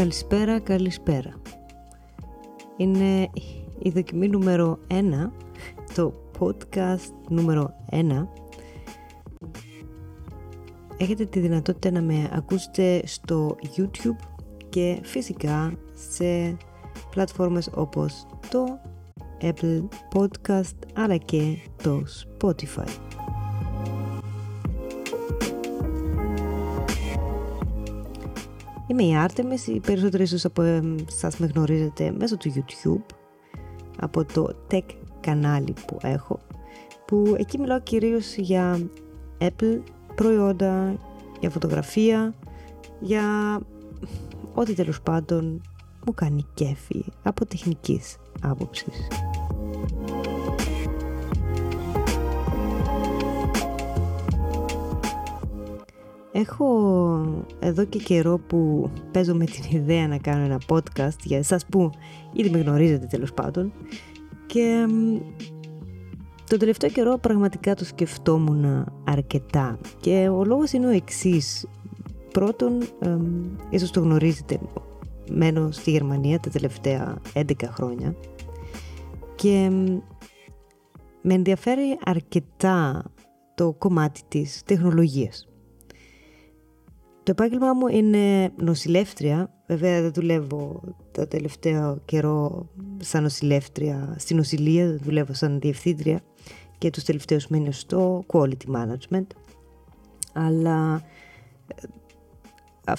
Καλησπέρα, καλησπέρα. Είναι η δοκιμή νούμερο 1, το podcast νούμερο 1. Έχετε τη δυνατότητα να με ακούσετε στο YouTube και φυσικά σε πλατφόρμες όπως το Apple Podcast αλλά και το Spotify. Είμαι η Άρτεμις, οι περισσότεροι ίσως από σας με γνωρίζετε μέσω του YouTube, από το tech κανάλι που έχω, που εκεί μιλάω κυρίως για Apple προϊόντα, για φωτογραφία, για ό,τι τέλος πάντων μου κάνει κέφι από τεχνικής άποψης. Έχω εδώ και καιρό που παίζω με την ιδέα να κάνω ένα podcast για εσάς που ήδη με γνωρίζετε τέλος πάντων και το τελευταίο καιρό πραγματικά το σκεφτόμουν αρκετά και ο λόγος είναι ο εξής. Πρώτον, ε, ίσως το γνωρίζετε, μένω στη Γερμανία τα τελευταία 11 χρόνια και με ενδιαφέρει αρκετά το κομμάτι της τεχνολογίας. Το επάγγελμά μου είναι νοσηλεύτρια. Βέβαια δεν δουλεύω το τελευταίο καιρό σαν νοσηλεύτρια στην νοσηλεία, δουλεύω σαν διευθύντρια και τους τελευταίους μήνες στο quality management. Αλλά ε,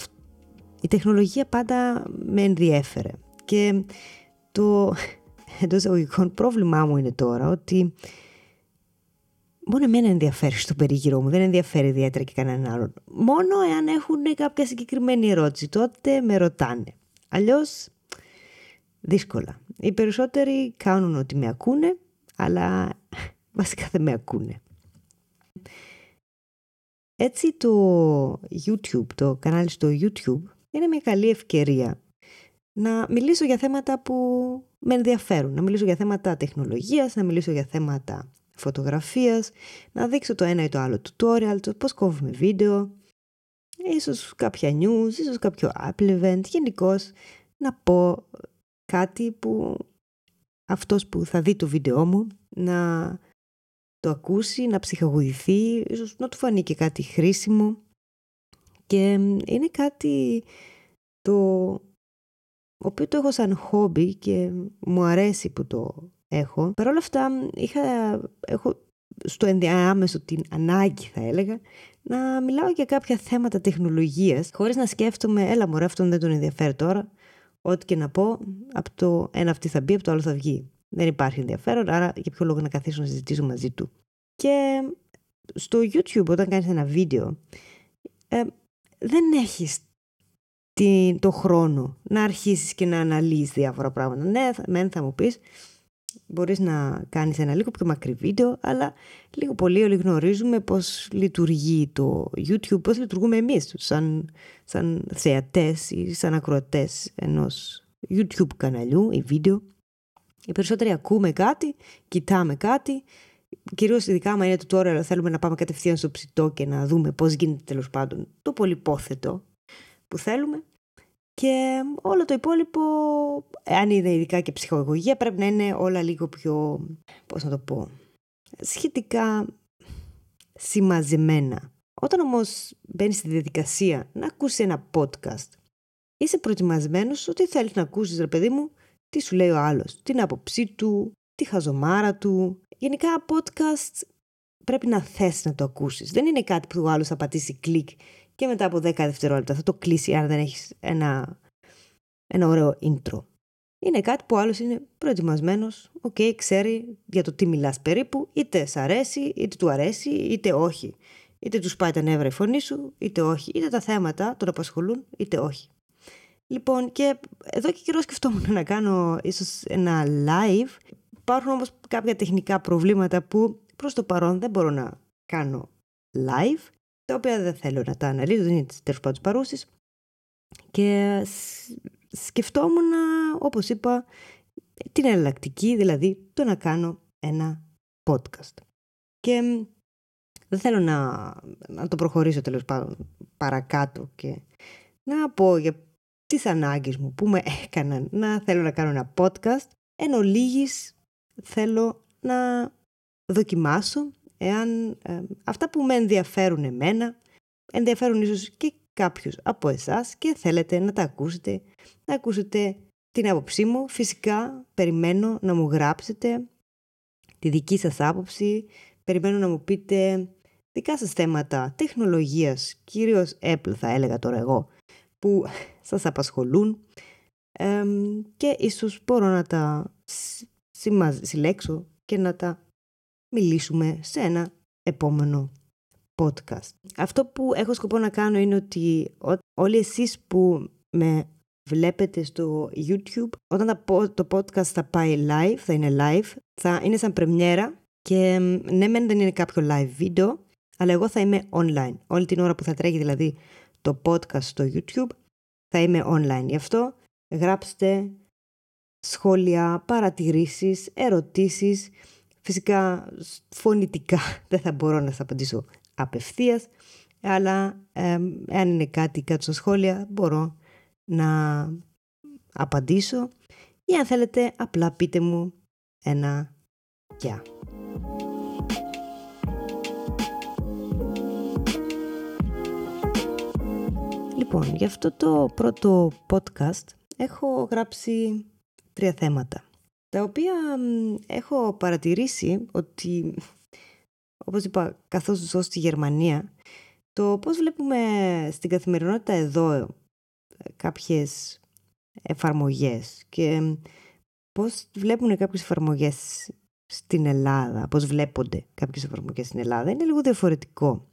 η τεχνολογία πάντα με ενδιέφερε και το εντός εισαγωγικών πρόβλημά μου είναι τώρα ότι μόνο εμένα ενδιαφέρει στο περίγυρό μου, δεν ενδιαφέρει ιδιαίτερα και κανέναν άλλον. Μόνο εάν έχουν κάποια συγκεκριμένη ερώτηση, τότε με ρωτάνε. Αλλιώς δύσκολα. Οι περισσότεροι κάνουν ότι με ακούνε, αλλά βασικά δεν με ακούνε. Έτσι το YouTube, το κανάλι στο YouTube, είναι μια καλή ευκαιρία να μιλήσω για θέματα που με ενδιαφέρουν. Να μιλήσω για θέματα τεχνολογίας, να μιλήσω για θέματα φωτογραφίας, να δείξω το ένα ή το άλλο tutorial, το πώς κόβουμε βίντεο, ίσως κάποια news, ίσως κάποιο Apple event, γενικώς να πω κάτι που αυτός που θα δει το βίντεό μου να το ακούσει, να ψυχαγωγηθεί, ίσως να του φανεί και κάτι χρήσιμο. Και είναι κάτι το οποίο το έχω σαν χόμπι και μου αρέσει που το έχω. Παρ' όλα αυτά είχα, έχω στο ενδιάμεσο την ανάγκη θα έλεγα να μιλάω για κάποια θέματα τεχνολογίας χωρίς να σκέφτομαι έλα μωρέ αυτόν δεν τον ενδιαφέρει τώρα ό,τι και να πω από το ένα αυτή θα μπει από το άλλο θα βγει. Δεν υπάρχει ενδιαφέρον άρα για ποιο λόγο να καθίσω να συζητήσω μαζί του. Και στο YouTube όταν κάνεις ένα βίντεο ε, δεν έχεις το χρόνο να αρχίσεις και να αναλύσεις διάφορα πράγματα. Ναι, μεν θα μου πεις, μπορείς να κάνεις ένα λίγο πιο μακρύ βίντεο, αλλά λίγο πολύ όλοι γνωρίζουμε πώς λειτουργεί το YouTube, πώς λειτουργούμε εμείς σαν, σαν θεατές ή σαν ακροατές ενός YouTube καναλιού ή βίντεο. Οι περισσότεροι ακούμε κάτι, κοιτάμε κάτι, κυρίως ειδικά άμα είναι το τώρα, θέλουμε να πάμε κατευθείαν στο ψητό και να δούμε πώς γίνεται τέλος πάντων το πολυπόθετο που θέλουμε. Και όλο το υπόλοιπο, αν είναι ειδικά και ψυχολογία, πρέπει να είναι όλα λίγο πιο, πώς να το πω, σχετικά συμμαζεμένα. Όταν όμως μπαίνεις στη διαδικασία να ακούσεις ένα podcast, είσαι προετοιμασμένος ότι θέλεις να ακούσεις, ρε παιδί μου, τι σου λέει ο άλλος, την άποψή του, τη χαζομάρα του. Γενικά, podcast πρέπει να θες να το ακούσεις. Δεν είναι κάτι που ο άλλος θα πατήσει κλικ και μετά από 10 δευτερόλεπτα θα το κλείσει αν δεν έχεις ένα, ένα ωραίο intro. Είναι κάτι που άλλος είναι προετοιμασμένος, OK, okay, ξέρει για το τι μιλάς περίπου, είτε σ' αρέσει, είτε του αρέσει, είτε όχι. Είτε του πάει τα νεύρα η φωνή σου, είτε όχι. Είτε τα θέματα τον απασχολούν, είτε όχι. Λοιπόν, και εδώ και καιρό σκεφτόμουν να κάνω ίσως ένα live. Υπάρχουν όμως κάποια τεχνικά προβλήματα που προς το παρόν δεν μπορώ να κάνω live τα οποία δεν θέλω να τα αναλύσω, δεν είναι τέλος πάντων παρούσει. Και σκεφτόμουν, όπως είπα, την εναλλακτική, δηλαδή το να κάνω ένα podcast. Και δεν θέλω να, να το προχωρήσω τέλος πάντων παρακάτω και να πω για τις ανάγκες μου που με έκαναν να θέλω να κάνω ένα podcast, εν ολίγης θέλω να δοκιμάσω εάν ε, αυτά που με ενδιαφέρουν εμένα ενδιαφέρουν ίσως και κάποιους από εσάς και θέλετε να τα ακούσετε, να ακούσετε την άποψή μου. Φυσικά περιμένω να μου γράψετε τη δική σας άποψη, περιμένω να μου πείτε δικά σας θέματα τεχνολογίας, κυρίως Apple θα έλεγα τώρα εγώ, που σας απασχολούν και ίσως μπορώ να τα συλλέξω και να τα μιλήσουμε σε ένα επόμενο podcast. Αυτό που έχω σκοπό να κάνω είναι ότι όλοι εσείς που με βλέπετε στο YouTube, όταν το podcast θα πάει live, θα είναι live, θα είναι σαν πρεμιέρα και ναι μεν δεν είναι κάποιο live βίντεο, αλλά εγώ θα είμαι online. Όλη την ώρα που θα τρέχει δηλαδή το podcast στο YouTube θα είμαι online. Γι' αυτό γράψτε σχόλια, παρατηρήσεις, ερωτήσεις. Φυσικά φωνητικά δεν θα μπορώ να σας απαντήσω απευθείας, αλλά ε, εάν είναι κάτι κάτω στα σχόλια μπορώ να απαντήσω ή αν θέλετε απλά πείτε μου ένα γεια. Λοιπόν, για αυτό το πρώτο podcast έχω γράψει τρία θέματα, τα οποία έχω παρατηρήσει ότι, όπως είπα, καθώς ζω στη Γερμανία, το πώς βλέπουμε στην καθημερινότητα εδώ ε, κάποιες εφαρμογές και πώς βλέπουν κάποιες εφαρμογές στην Ελλάδα, πώς βλέπονται κάποιες εφαρμογές στην Ελλάδα, είναι λίγο διαφορετικό.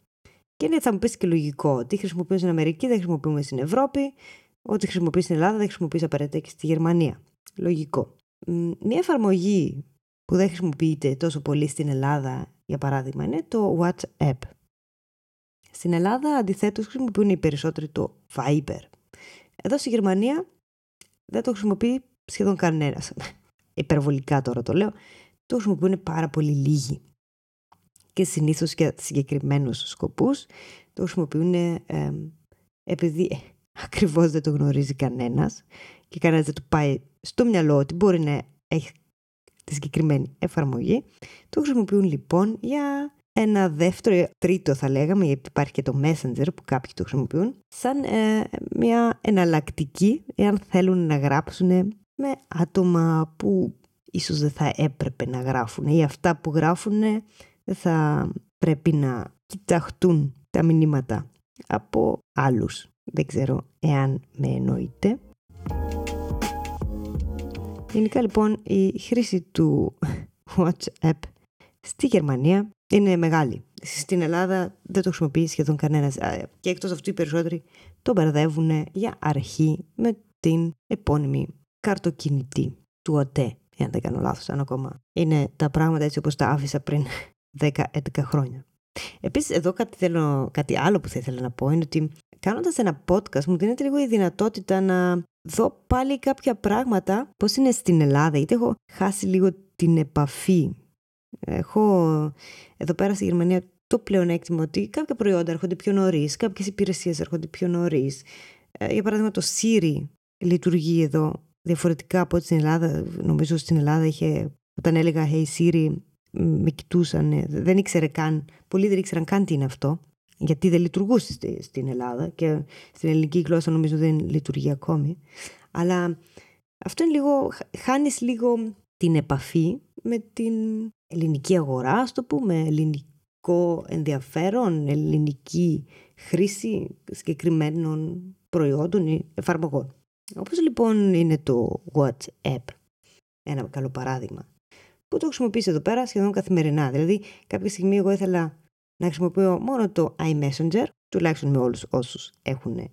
Και ναι, θα μου πεις και λογικό. Τι χρησιμοποιούμε στην Αμερική δεν χρησιμοποιούμε στην Ευρώπη. Ό,τι χρησιμοποιείς στην Ελλάδα δεν χρησιμοποιείς απαραίτητα και στη Γερμανία. Λογικό. Μια εφαρμογή που δεν χρησιμοποιείται τόσο πολύ στην Ελλάδα, για παράδειγμα, είναι το WhatsApp. Στην Ελλάδα, αντιθέτως, χρησιμοποιούν οι περισσότεροι το Viber. Εδώ στη Γερμανία δεν το χρησιμοποιεί σχεδόν κανένας. Υπερβολικά τώρα το λέω. Το χρησιμοποιούν πάρα πολύ λίγοι και συνήθως για συγκεκριμένους σκοπούς. Το χρησιμοποιούν ε, επειδή ακριβώς δεν το γνωρίζει κανένας και κανένας δεν του πάει στο μυαλό ότι μπορεί να έχει τη συγκεκριμένη εφαρμογή. Το χρησιμοποιούν λοιπόν για ένα δεύτερο, τρίτο θα λέγαμε, γιατί υπάρχει και το Messenger που κάποιοι το χρησιμοποιούν, σαν ε, μια εναλλακτική εάν θέλουν να γράψουν με άτομα που ίσως δεν θα έπρεπε να γράφουν ή αυτά που γράφουν δεν θα πρέπει να κοιταχτούν τα μηνύματα από άλλους. Δεν ξέρω εάν με εννοείτε. Γενικά λοιπόν η χρήση του WhatsApp στη Γερμανία είναι μεγάλη. Στην Ελλάδα δεν το χρησιμοποιεί σχεδόν κανένας και εκτός αυτού οι περισσότεροι το μπερδεύουν για αρχή με την επώνυμη καρτοκινητή του ΟΤΕ, εάν δεν κάνω λάθος, αν ακόμα είναι τα πράγματα έτσι όπως τα άφησα πριν 10-11 χρόνια. Επίσης εδώ κάτι, θέλω, κάτι άλλο που θα ήθελα να πω είναι ότι κάνοντας ένα podcast μου δίνεται λίγο η δυνατότητα να δω πάλι κάποια πράγματα πώς είναι στην Ελλάδα γιατί έχω χάσει λίγο την επαφή. Έχω εδώ πέρα στη Γερμανία το πλεονέκτημα ότι κάποια προϊόντα έρχονται πιο νωρίς, κάποιες υπηρεσίες έρχονται πιο νωρίς. Ε, για παράδειγμα, το Siri λειτουργεί εδώ διαφορετικά από ό,τι στην Ελλάδα. Νομίζω στην Ελλάδα είχε, όταν έλεγα Hey Siri, με κοιτούσαν, δεν ήξερε καν, πολλοί δεν ήξεραν καν τι είναι αυτό, γιατί δεν λειτουργούσε στην Ελλάδα και στην ελληνική γλώσσα νομίζω δεν λειτουργεί ακόμη. Αλλά αυτό είναι λίγο, χάνεις λίγο την επαφή με την ελληνική αγορά, ας το πούμε, ελληνικό ενδιαφέρον, ελληνική χρήση συγκεκριμένων προϊόντων ή εφαρμογών. Όπως λοιπόν είναι το WhatsApp, ένα καλό παράδειγμα που το χρησιμοποιήσω εδώ πέρα σχεδόν καθημερινά. Δηλαδή, κάποια στιγμή εγώ ήθελα να χρησιμοποιώ μόνο το iMessenger, τουλάχιστον με όλους όσους έχουν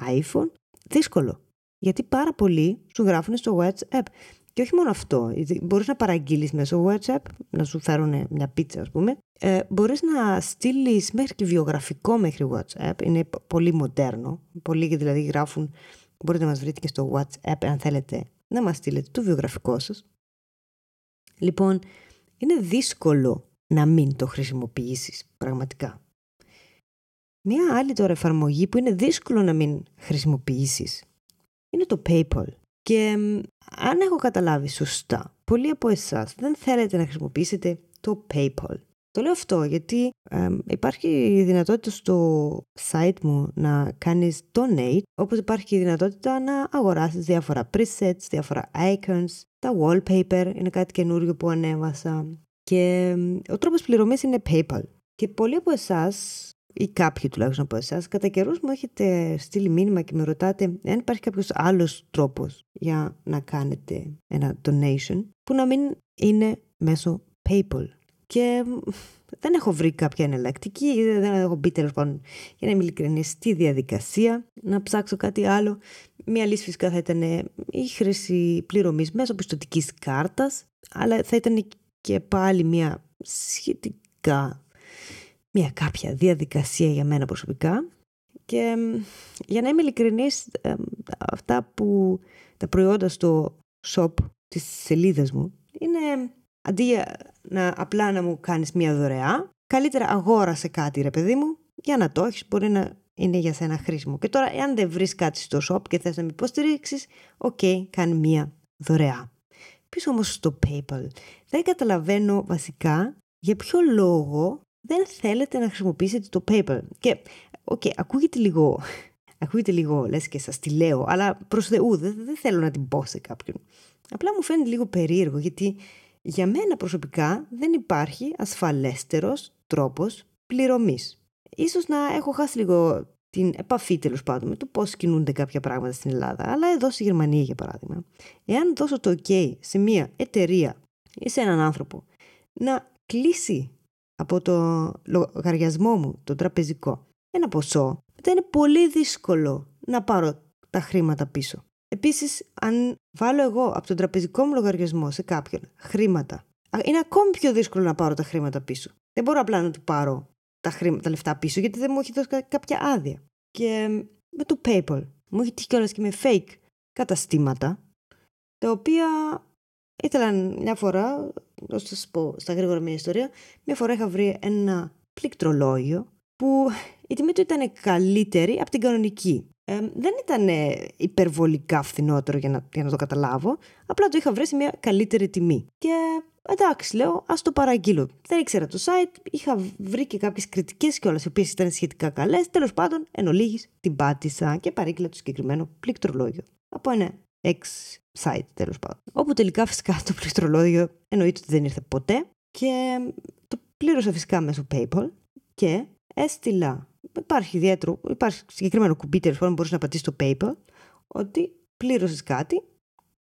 iPhone. Δύσκολο. Γιατί πάρα πολλοί σου γράφουν στο WhatsApp. Και όχι μόνο αυτό. Μπορείς να παραγγείλεις μέσω WhatsApp, να σου φέρουν μια πίτσα ας πούμε. Ε, μπορείς να στείλεις μέχρι και βιογραφικό μέχρι WhatsApp. Είναι πολύ μοντέρνο. Πολλοί δηλαδή γράφουν, μπορείτε να μας βρείτε και στο WhatsApp αν θέλετε να μας στείλετε το βιογραφικό σας. Λοιπόν, είναι δύσκολο να μην το χρησιμοποιήσεις πραγματικά. Μία άλλη τώρα εφαρμογή που είναι δύσκολο να μην χρησιμοποιήσεις είναι το PayPal. Και αν έχω καταλάβει σωστά, πολλοί από εσάς δεν θέλετε να χρησιμοποιήσετε το PayPal. Το λέω αυτό γιατί υπάρχει η δυνατότητα στο site μου να κάνεις donate, όπως υπάρχει και η δυνατότητα να αγοράσεις διάφορα presets, διάφορα icons, τα wallpaper, είναι κάτι καινούριο που ανέβασα. Και ο τρόπος πληρωμής είναι PayPal. Και πολλοί από εσάς ή κάποιοι τουλάχιστον από εσάς, κατά καιρούς μου έχετε στείλει μήνυμα και με ρωτάτε αν υπάρχει κάποιος άλλος τρόπος για να κάνετε ένα donation που να μην είναι μέσω PayPal. Και δεν έχω βρει κάποια εναλλακτική ή δεν έχω μπει τέλος πάντων για να είμαι ειλικρινής στη διαδικασία να ψάξω κάτι άλλο. Μία λύση φυσικά θα ήταν η χρήση πληρωμής μέσω πιστοτικής κάρτας, αλλά θα ήταν και πάλι μια σχετικά μια κάποια διαδικασία για μένα προσωπικά και για να είμαι ειλικρινής αυτά που τα προϊόντα στο shop της σελίδας μου είναι αντί να απλά να μου κάνεις μια δωρεά καλύτερα αγόρασε κάτι ρε παιδί μου για να το έχεις μπορεί να είναι για σένα χρήσιμο και τώρα εάν δεν βρεις κάτι στο shop και θες να με υποστηρίξεις OK, okay, κάνει μια δωρεά πίσω όμως στο PayPal δεν καταλαβαίνω βασικά για ποιο λόγο δεν θέλετε να χρησιμοποιήσετε το PayPal. Και, OK, okay, ακούγεται λίγο, ακούγεται λίγο, λες και σας τη λέω, αλλά προς Θεού δεν, δεν θέλω να την πω σε κάποιον. Απλά μου φαίνεται λίγο περίεργο, γιατί για μένα προσωπικά δεν υπάρχει ασφαλέστερος τρόπος πληρωμής. Ίσως να έχω χάσει λίγο την επαφή τέλος πάντων με το πώς κινούνται κάποια πράγματα στην Ελλάδα. Αλλά εδώ στη Γερμανία, για παράδειγμα, εάν δώσω το OK σε μια εταιρεία ή σε έναν άνθρωπο να κλείσει από το λογαριασμό μου, το τραπεζικό, ένα ποσό, θα είναι πολύ δύσκολο να πάρω τα χρήματα πίσω. Επίσης, αν βάλω εγώ από τον τραπεζικό μου λογαριασμό σε κάποιον χρήματα, είναι ακόμη πιο δύσκολο να πάρω τα χρήματα πίσω. Δεν μπορώ απλά να του πάρω τα, χρήματα, τα λεφτά πίσω, γιατί δεν μου έχει δώσει κάποια άδεια. Και με το PayPal, μου έχει τύχει κιόλας και με fake καταστήματα, τα οποία ήθελαν μια φορά να σας πω στα γρήγορα μια ιστορία. Μια φορά είχα βρει ένα πληκτρολόγιο που η τιμή του ήταν καλύτερη από την κανονική. Ε, δεν ήταν υπερβολικά φθηνότερο για να, για να το καταλάβω. Απλά το είχα βρει σε μια καλύτερη τιμή. Και εντάξει, λέω, ας το παραγγείλω. Δεν ήξερα το site, είχα βρει και κάποιες κριτικές κιόλας, οι οποίες ήταν σχετικά καλές. Τέλος πάντων, εν ολίγης, την πάτησα και παρήγγειλα το συγκεκριμένο πληκτρολόγιο. Από ένα ex site τέλος πάντων. Όπου τελικά φυσικά το πληκτρολόγιο εννοείται ότι δεν ήρθε ποτέ και το πλήρωσα φυσικά μέσω PayPal και έστειλα. Υπάρχει ιδιαίτερο, υπάρχει συγκεκριμένο κουμπί τέλο πάντων μπορείς να πατήσεις το PayPal ότι πλήρωσες κάτι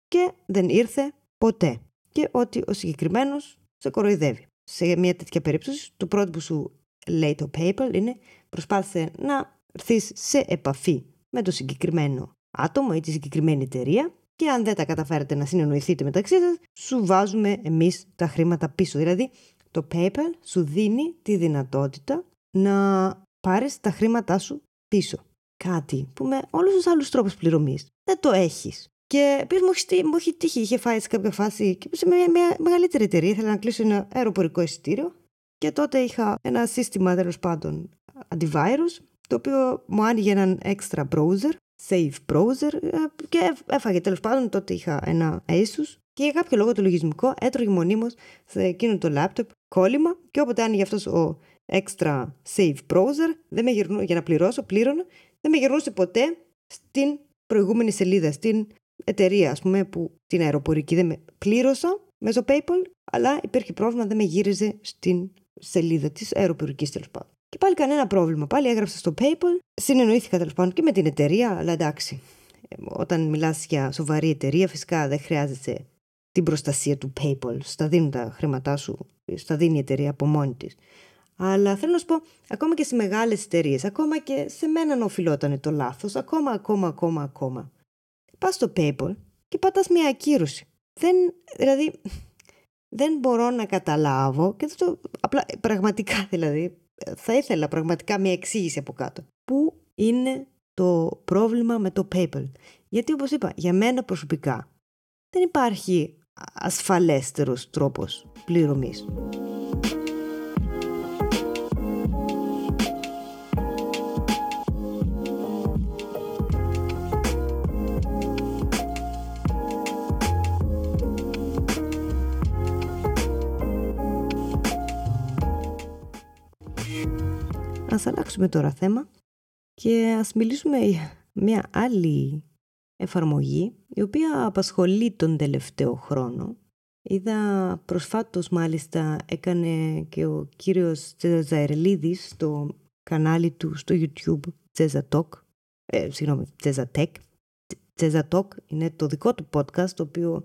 και δεν ήρθε ποτέ. Και ότι ο συγκεκριμένος σε κοροϊδεύει. Σε μια τέτοια περίπτωση, το πρώτο που σου λέει το PayPal είναι προσπάθησε να έρθεις σε επαφή με το συγκεκριμένο άτομο ή τη συγκεκριμένη εταιρεία και αν δεν τα καταφέρετε να συνεννοηθείτε μεταξύ σας, σου βάζουμε εμείς τα χρήματα πίσω. Δηλαδή, το PayPal σου δίνει τη δυνατότητα να πάρεις τα χρήματά σου πίσω. Κάτι που με όλους τους άλλους τρόπους πληρωμής δεν το έχεις. Και επίση μου, έχεις, μου έχει τύχει, είχε φάει σε κάποια φάση και σε μια, μια μεγαλύτερη εταιρεία. Ήθελα να κλείσω ένα αεροπορικό εισιτήριο και τότε είχα ένα σύστημα τέλος πάντων antivirus το οποίο μου άνοιγε έναν extra browser Save Browser ε, και έφαγε τέλος πάντων τότε είχα ένα Asus και για κάποιο λόγο το λογισμικό έτρωγε μονίμως σε εκείνο το laptop κόλλημα και όποτε άνοιγε αυτός ο extra Save Browser δεν με γυρνού, για να πληρώσω, πλήρωνα, δεν με γυρνούσε ποτέ στην προηγούμενη σελίδα, στην εταιρεία, ας πούμε, που την αεροπορική δεν με πλήρωσα μέσω PayPal, αλλά υπήρχε πρόβλημα, δεν με γύριζε στην σελίδα της αεροπορικής τέλος πάντων. Και πάλι κανένα πρόβλημα. Πάλι έγραψα στο PayPal. Συνεννοήθηκα τέλος πάντων και με την εταιρεία, αλλά εντάξει. Όταν μιλάς για σοβαρή εταιρεία, φυσικά δεν χρειάζεται την προστασία του PayPal. Στα δίνουν τα χρήματά σου, στα δίνει η εταιρεία από μόνη της. Αλλά θέλω να σου πω, ακόμα και σε μεγάλες εταιρείες, ακόμα και σε μένα να οφειλόταν το λάθος, ακόμα, ακόμα, ακόμα, ακόμα. Πας στο PayPal και πατάς μια ακύρωση. Δεν, δηλαδή, δεν μπορώ να καταλάβω και το, απλά πραγματικά δηλαδή θα ήθελα πραγματικά μια εξήγηση από κάτω. Πού είναι το πρόβλημα με το PayPal; Γιατί όπως είπα, για μένα προσωπικά δεν υπάρχει ασφαλέστερος τρόπος πληρωμής. Ας αλλάξουμε τώρα θέμα και ας μιλήσουμε για μια άλλη εφαρμογή η οποία απασχολεί τον τελευταίο χρόνο. Είδα προσφάτως μάλιστα έκανε και ο κύριος Τζεζαερλίδης στο κανάλι του στο YouTube Τζέζα Talk, ε, συγγνώμη, Τζέζα Tech. Τζέζα Talk είναι το δικό του podcast το οποίο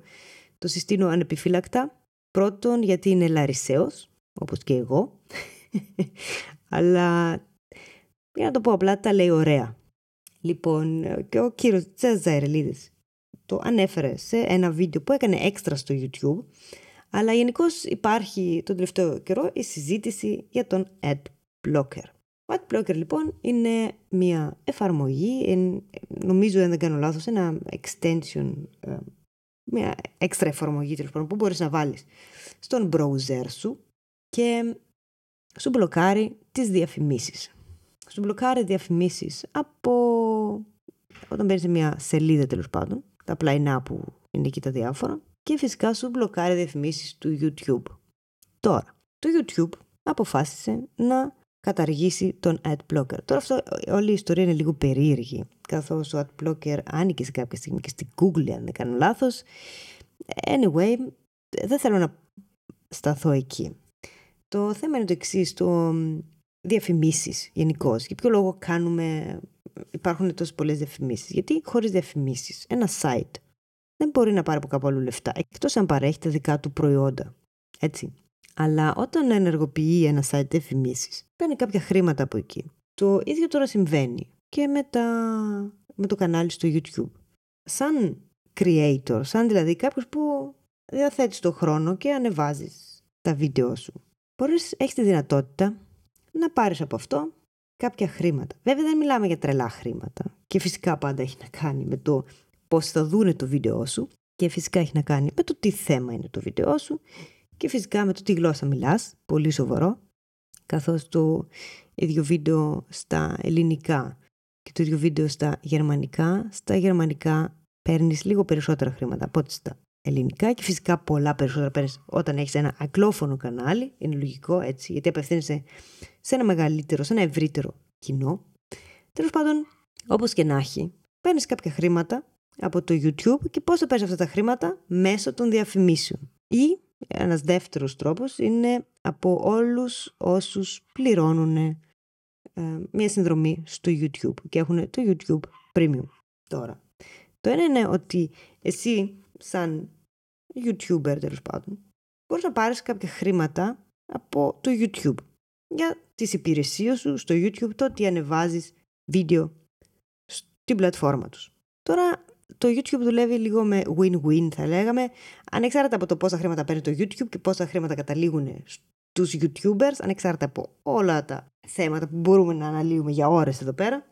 το συστήνω ανεπιφύλακτα. Πρώτον γιατί είναι λαρισαίος, όπως και εγώ, αλλά για να το πω απλά τα λέει ωραία. Λοιπόν, και ο κύριος Τζαζαερλίδης το ανέφερε σε ένα βίντεο που έκανε έξτρα στο YouTube, αλλά γενικώς υπάρχει τον τελευταίο καιρό η συζήτηση για τον Ad Blocker. Ο Ad Blocker λοιπόν είναι μια εφαρμογή, νομίζω αν δεν κάνω λάθος, ένα extension, ε, μια έξτρα εφαρμογή τέλος πάντων που μπορείς να βάλεις στον browser σου και σου μπλοκάρει τις διαφημίσεις σου μπλοκάρει διαφημίσεις από όταν μπαίνει σε μια σελίδα τέλος πάντων, τα πλαϊνά που είναι εκεί τα διάφορα και φυσικά σου μπλοκάρει διαφημίσεις του YouTube. Τώρα, το YouTube αποφάσισε να καταργήσει τον ad blocker. Τώρα αυτό, όλη η ιστορία είναι λίγο περίεργη, καθώς ο ad blocker άνοιγε σε κάποια στιγμή και στην Google αν δεν κάνω λάθος. Anyway, δεν θέλω να σταθώ εκεί. Το θέμα είναι το εξής. Το διαφημίσεις γενικώς. Για ποιο λόγο κάνουμε, υπάρχουν τόσες πολλές διαφημίσεις; Γιατί χωρίς διαφημίσεις ένα site δεν μπορεί να πάρει από κάπου αλλού λεφτά, εκτός αν παρέχει τα δικά του προϊόντα. Έτσι. Αλλά όταν ενεργοποιεί ένα site διαφημίσεις, παίρνει κάποια χρήματα από εκεί. Το ίδιο τώρα συμβαίνει και με, τα... με το κανάλι στο YouTube. Σαν creator, σαν δηλαδή κάποιος που διαθέτεις το χρόνο και ανεβάζεις τα βίντεο σου. Μπορείς, έχεις τη δυνατότητα να πάρεις από αυτό κάποια χρήματα. Βέβαια δεν μιλάμε για τρελά χρήματα. Και φυσικά πάντα έχει να κάνει με το πώς θα δούνε το βίντεο σου. Και φυσικά έχει να κάνει με το τι θέμα είναι το βίντεο σου. Και φυσικά με το τι γλώσσα μιλάς, πολύ σοβαρό, καθώς το ίδιο βίντεο στα ελληνικά και το ίδιο βίντεο στα γερμανικά, στα γερμανικά παίρνεις λίγο περισσότερα χρήματα από ό,τι στα ελληνικά και φυσικά πολλά περισσότερα παίρνεις όταν έχεις ένα αγγλόφωνο κανάλι. Είναι λογικό έτσι, γιατί απευθύνεσαι σε ένα μεγαλύτερο, σε ένα ευρύτερο κοινό. Τέλος πάντων, όπως και να έχει, παίρνεις κάποια χρήματα από το YouTube και πώς θα παίρνεις αυτά τα χρήματα μέσω των διαφημίσεων. Ή ένας δεύτερος τρόπος είναι από όλους όσους πληρώνουν ε, μια συνδρομή στο YouTube και έχουν το YouTube Premium τώρα. Το ένα είναι ότι εσύ σαν YouTuber τέλος πάντων, μπορείς να πάρεις κάποια χρήματα από το YouTube. Για τις υπηρεσίες σου στο YouTube, το ότι ανεβάζεις βίντεο στην πλατφόρμα τους. Τώρα το YouTube δουλεύει λίγο με win-win θα λέγαμε, ανεξάρτητα από το πόσα χρήματα παίρνει το YouTube και πόσα χρήματα καταλήγουν στους YouTubers, ανεξάρτητα από όλα τα θέματα που μπορούμε να αναλύουμε για ώρες εδώ πέρα,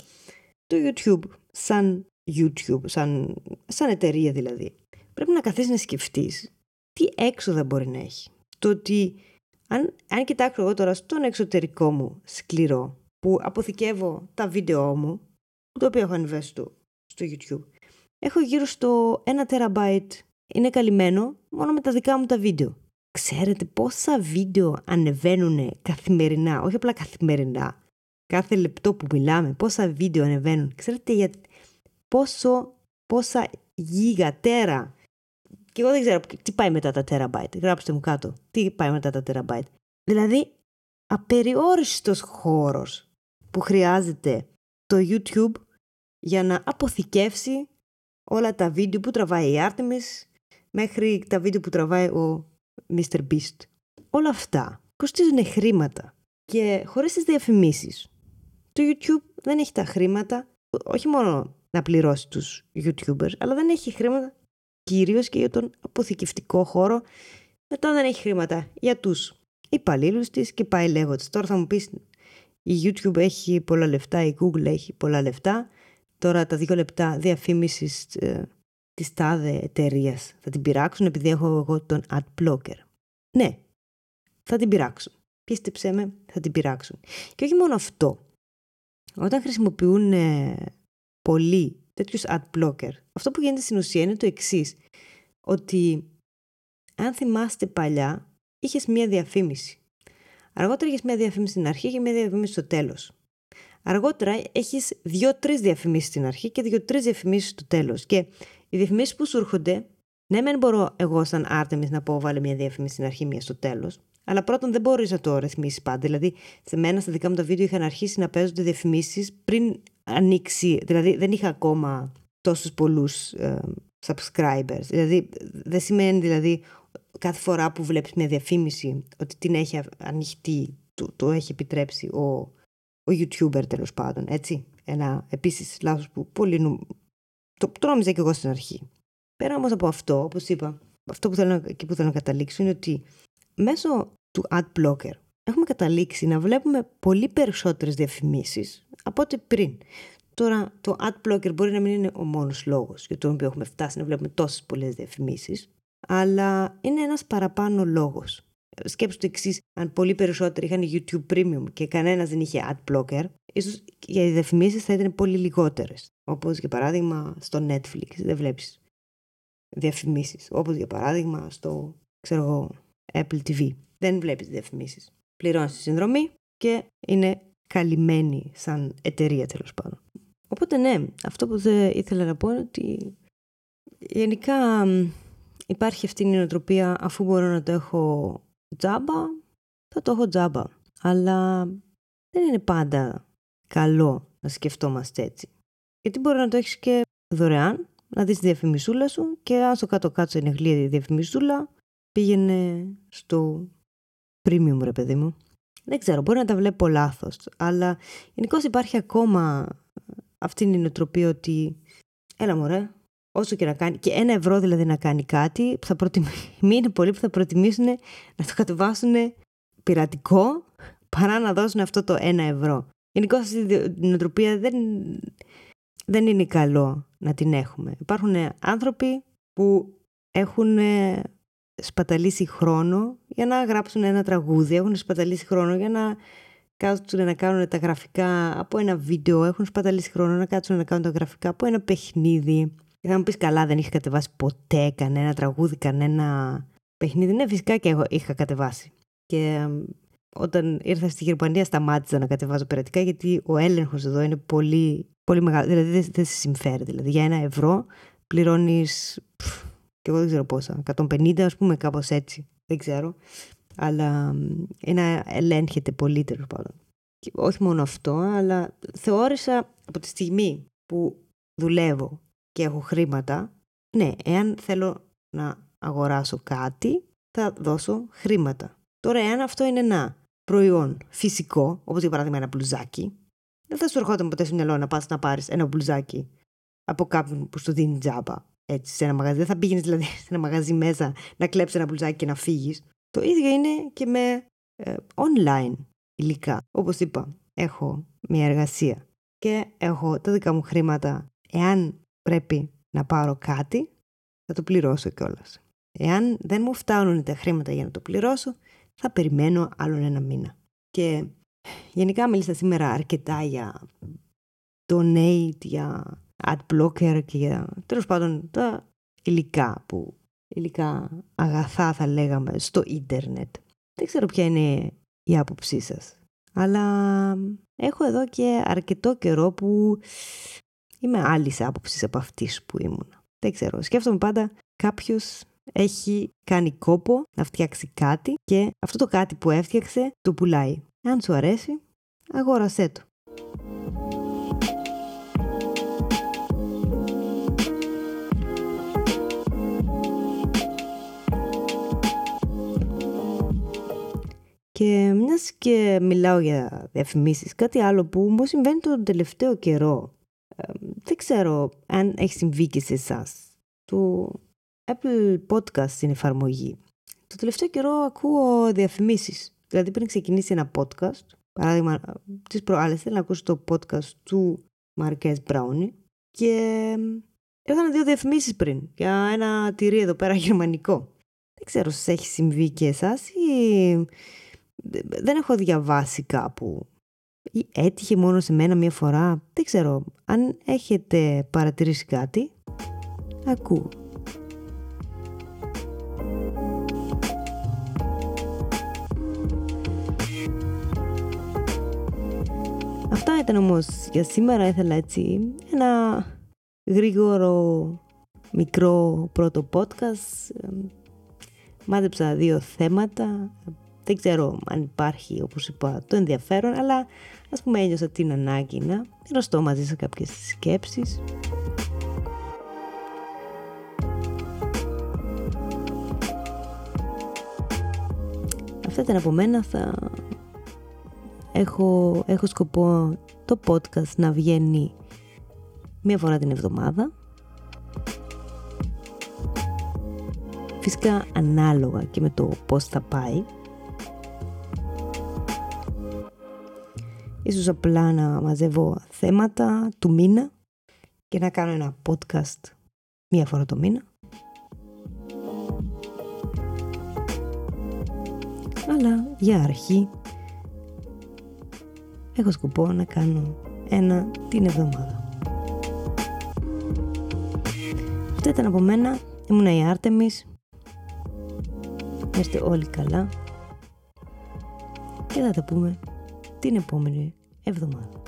το YouTube σαν YouTube, σαν, σαν εταιρεία δηλαδή, πρέπει να καθίσεις να σκεφτείς τι έξοδα μπορεί να έχει. Το ότι αν, αν κοιτάξω εγώ τώρα στον εξωτερικό μου σκληρό που αποθηκεύω τα βίντεό μου, το οποίο έχω ανεβάσει στο, στο YouTube, έχω γύρω στο 1 terabyte είναι καλυμμένο μόνο με τα δικά μου τα βίντεο. Ξέρετε πόσα βίντεο ανεβαίνουν καθημερινά, όχι απλά καθημερινά, κάθε λεπτό που μιλάμε, πόσα βίντεο ανεβαίνουν. Ξέρετε για πόσο, πόσα γιγατέρα και εγώ δεν ξέρω τι πάει μετά τα terabyte. Γράψτε μου κάτω. Τι πάει μετά τα terabyte. Δηλαδή, απεριόριστος χώρος που χρειάζεται το YouTube για να αποθηκεύσει όλα τα βίντεο που τραβάει η Artemis μέχρι τα βίντεο που τραβάει ο Mr. Beast. Όλα αυτά κοστίζουν χρήματα και χωρίς τις διαφημίσεις το YouTube δεν έχει τα χρήματα όχι μόνο να πληρώσει τους YouTubers αλλά δεν έχει χρήματα κυρίως και για τον αποθηκευτικό χώρο. Μετά δεν έχει χρήματα για τους υπαλλήλους της και πάει λέγοντας. Τώρα θα μου πεις η YouTube έχει πολλά λεφτά, η Google έχει πολλά λεφτά. Τώρα τα δύο λεπτά διαφήμισης ε, της τάδε εταιρείας θα την πειράξουν επειδή έχω εγώ τον ad blocker. Ναι, θα την πειράξουν. Πίστεψέ με, θα την πειράξουν. Και όχι μόνο αυτό. Όταν χρησιμοποιούν ε, πολλοί τέτοιους ad blocker. Αυτό που γίνεται στην ουσία είναι το εξής. Ότι αν θυμάστε παλιά, είχες μία διαφήμιση. Αργότερα είχες μία διαφήμιση στην αρχή και μία διαφήμιση στο τέλος. Αργότερα έχεις δύο-τρεις διαφημίσεις στην αρχή και δύο-τρεις διαφημίσεις στο τέλος. Και οι διαφημίσεις που σου έρχονται, ναι, δεν μπορώ εγώ σαν Artemis να πω βάλε μια διαφήμιση στην αρχή, μια στο τέλος. Αλλά πρώτον δεν μπορείς να το ρυθμίσεις πάντα. Δηλαδή, σε μένα στα δικά μου τα βίντεο είχαν αρχίσει να παίζονται διαφημίσεις πριν ανοίξει. Δηλαδή, δεν είχα ακόμα τόσους πολλούς ε, subscribers. Δηλαδή, δεν σημαίνει δηλαδή κάθε φορά που βλέπεις μια διαφήμιση ότι την έχει ανοιχτή, το, το έχει επιτρέψει ο, ο YouTuber τέλος πάντων, έτσι. Ένα επίσης λάθος που πολύ νου... το, το νόμιζα και εγώ στην αρχή. Πέρα όμως από αυτό, όπως είπα, αυτό που θέλω, και που θέλω να καταλήξω είναι ότι μέσω του ad blocker έχουμε καταλήξει να βλέπουμε πολύ περισσότερες διαφημίσεις από ό,τι πριν. Τώρα το ad blocker μπορεί να μην είναι ο μόνος λόγος για τον οποίο έχουμε φτάσει να βλέπουμε τόσες πολλές διαφημίσεις, αλλά είναι ένας παραπάνω λόγος. Σκέψου το εξής, αν πολύ περισσότεροι είχαν YouTube Premium και κανένας δεν είχε ad blocker, ίσως για οι διαφημίσεις θα ήταν πολύ λιγότερες. Όπως για παράδειγμα στο Netflix δεν βλέπεις διαφημίσεις. Όπως για παράδειγμα στο, ξέρω εγώ, Apple TV. Δεν βλέπεις διαφημίσεις. Πληρώνεις τη συνδρομή και είναι καλυμμένη σαν εταιρεία τέλος πάντων. Οπότε ναι, αυτό που δεν ήθελα να πω είναι ότι γενικά υπάρχει αυτή η νοοτροπία αφού μπορώ να το έχω τζάμπα, θα το έχω τζάμπα. Αλλά δεν είναι πάντα καλό να σκεφτόμαστε έτσι. Γιατί μπορεί να το έχεις και δωρεάν, να δεις τη διαφημισούλα σου και αν στο κάτω-κάτω είναι γλύα η διαφημισούλα, πήγαινε στο premium ρε παιδί μου. Δεν ξέρω, μπορεί να τα βλέπω λάθος, αλλά γενικώς υπάρχει ακόμα αυτή η νοοτροπία ότι έλα μωρέ, όσο και να κάνει, και ένα ευρώ δηλαδή να κάνει κάτι, που θα προτιμήσει, είναι πολλοί που θα προτιμήσουν να το κατεβάσουν πειρατικό παρά να δώσουν αυτό το ένα ευρώ. Γενικώς αυτή η νοοτροπία δεν, δεν είναι καλό να την έχουμε. Υπάρχουν άνθρωποι που έχουν σπαταλήσει χρόνο για να γράψουν ένα τραγούδι, έχουν σπαταλήσει χρόνο για να κάτσουν να κάνουν τα γραφικά από ένα βίντεο, έχουν σπαταλήσει χρόνο να κάτσουν να κάνουν τα γραφικά από ένα παιχνίδι. Και θα μου πεις καλά, δεν είχε κατεβάσει ποτέ κανένα τραγούδι, κανένα παιχνίδι. Ναι, φυσικά και εγώ είχα κατεβάσει. Και όταν ήρθα στη Γερμανία σταμάτησα να κατεβάζω πειρατικά γιατί ο έλεγχος εδώ είναι πολύ, πολύ μεγάλο. Δηλαδή δεν, δεν σε συμφέρει. Δηλαδή για ένα ευρώ πληρώνεις. Και εγώ δεν ξέρω πόσα. 150 ας πούμε, κάπως έτσι. Δεν ξέρω αλλά ένα ελέγχεται πολύ τέλος πάντων. Και όχι μόνο αυτό, αλλά θεώρησα από τη στιγμή που δουλεύω και έχω χρήματα, ναι, εάν θέλω να αγοράσω κάτι, θα δώσω χρήματα. Τώρα, εάν αυτό είναι ένα προϊόν φυσικό, όπως για παράδειγμα ένα μπλουζάκι, δεν θα σου ερχόταν ποτέ στο μυαλό να πας να πάρεις ένα μπλουζάκι από κάποιον που σου δίνει τζάμπα έτσι σε ένα μαγαζί. Δεν θα πήγαινες δηλαδή σε ένα μαγαζί μέσα να κλέψεις ένα μπλουζάκι και να φύγεις. Το ίδιο είναι και με ε, online υλικά. Όπως είπα, έχω μια εργασία και έχω τα δικά μου χρήματα. Εάν πρέπει να πάρω κάτι, θα το πληρώσω κιόλας. Εάν δεν μου φτάνουν τα χρήματα για να το πληρώσω, θα περιμένω άλλον ένα μήνα. Και γενικά μίλησα σήμερα αρκετά για donate, για adblocker και για τέλος πάντων τα υλικά που υλικά αγαθά θα λέγαμε στο ίντερνετ. Δεν ξέρω ποια είναι η άποψή σας. Αλλά έχω εδώ και αρκετό καιρό που είμαι άλλης άποψης από αυτής που ήμουν. Δεν ξέρω. Σκέφτομαι πάντα κάποιος έχει κάνει κόπο να φτιάξει κάτι και αυτό το κάτι που έφτιαξε το πουλάει. Αν σου αρέσει, αγόρασέ το. Και μιας και μιλάω για διαφημίσεις, κάτι άλλο που μου συμβαίνει τον τελευταίο καιρό. δεν ξέρω αν έχει συμβεί και σε εσάς. Το Apple Podcast στην εφαρμογή. Το τελευταίο καιρό ακούω διαφημίσεις. Δηλαδή πριν ξεκινήσει ένα podcast, παράδειγμα τις προάλλε θέλω να ακούσω το podcast του Μαρκές Μπράουνι και ήρθαν δύο διαφημίσεις πριν για ένα τυρί εδώ πέρα γερμανικό. Δεν ξέρω αν έχει συμβεί και εσάς ή δεν έχω διαβάσει κάπου ή έτυχε μόνο σε μένα μία φορά. Δεν ξέρω. Αν έχετε παρατηρήσει κάτι, ακούω. Αυτά ήταν όμως για σήμερα. Ήθελα έτσι ένα γρήγορο μικρό πρώτο podcast. Μάζεψα δύο θέματα. Δεν ξέρω αν υπάρχει, όπως είπα, το ενδιαφέρον, αλλά ας πούμε ένιωσα την ανάγκη να μοιραστώ μαζί σε κάποιες σκέψεις. Αυτά ήταν από μένα. Θα έχω, έχω σκοπό το podcast να βγαίνει μία φορά την εβδομάδα. Φυσικά ανάλογα και με το πώς θα πάει. Ίσως απλά να μαζεύω θέματα του μήνα και να κάνω ένα podcast μία φορά το μήνα. Αλλά για αρχή έχω σκοπό να κάνω ένα την εβδομάδα. Αυτό ήταν από μένα. Ήμουν η Άρτεμις. Είστε όλοι καλά. Και θα τα πούμε την επόμενη εβδομάδα.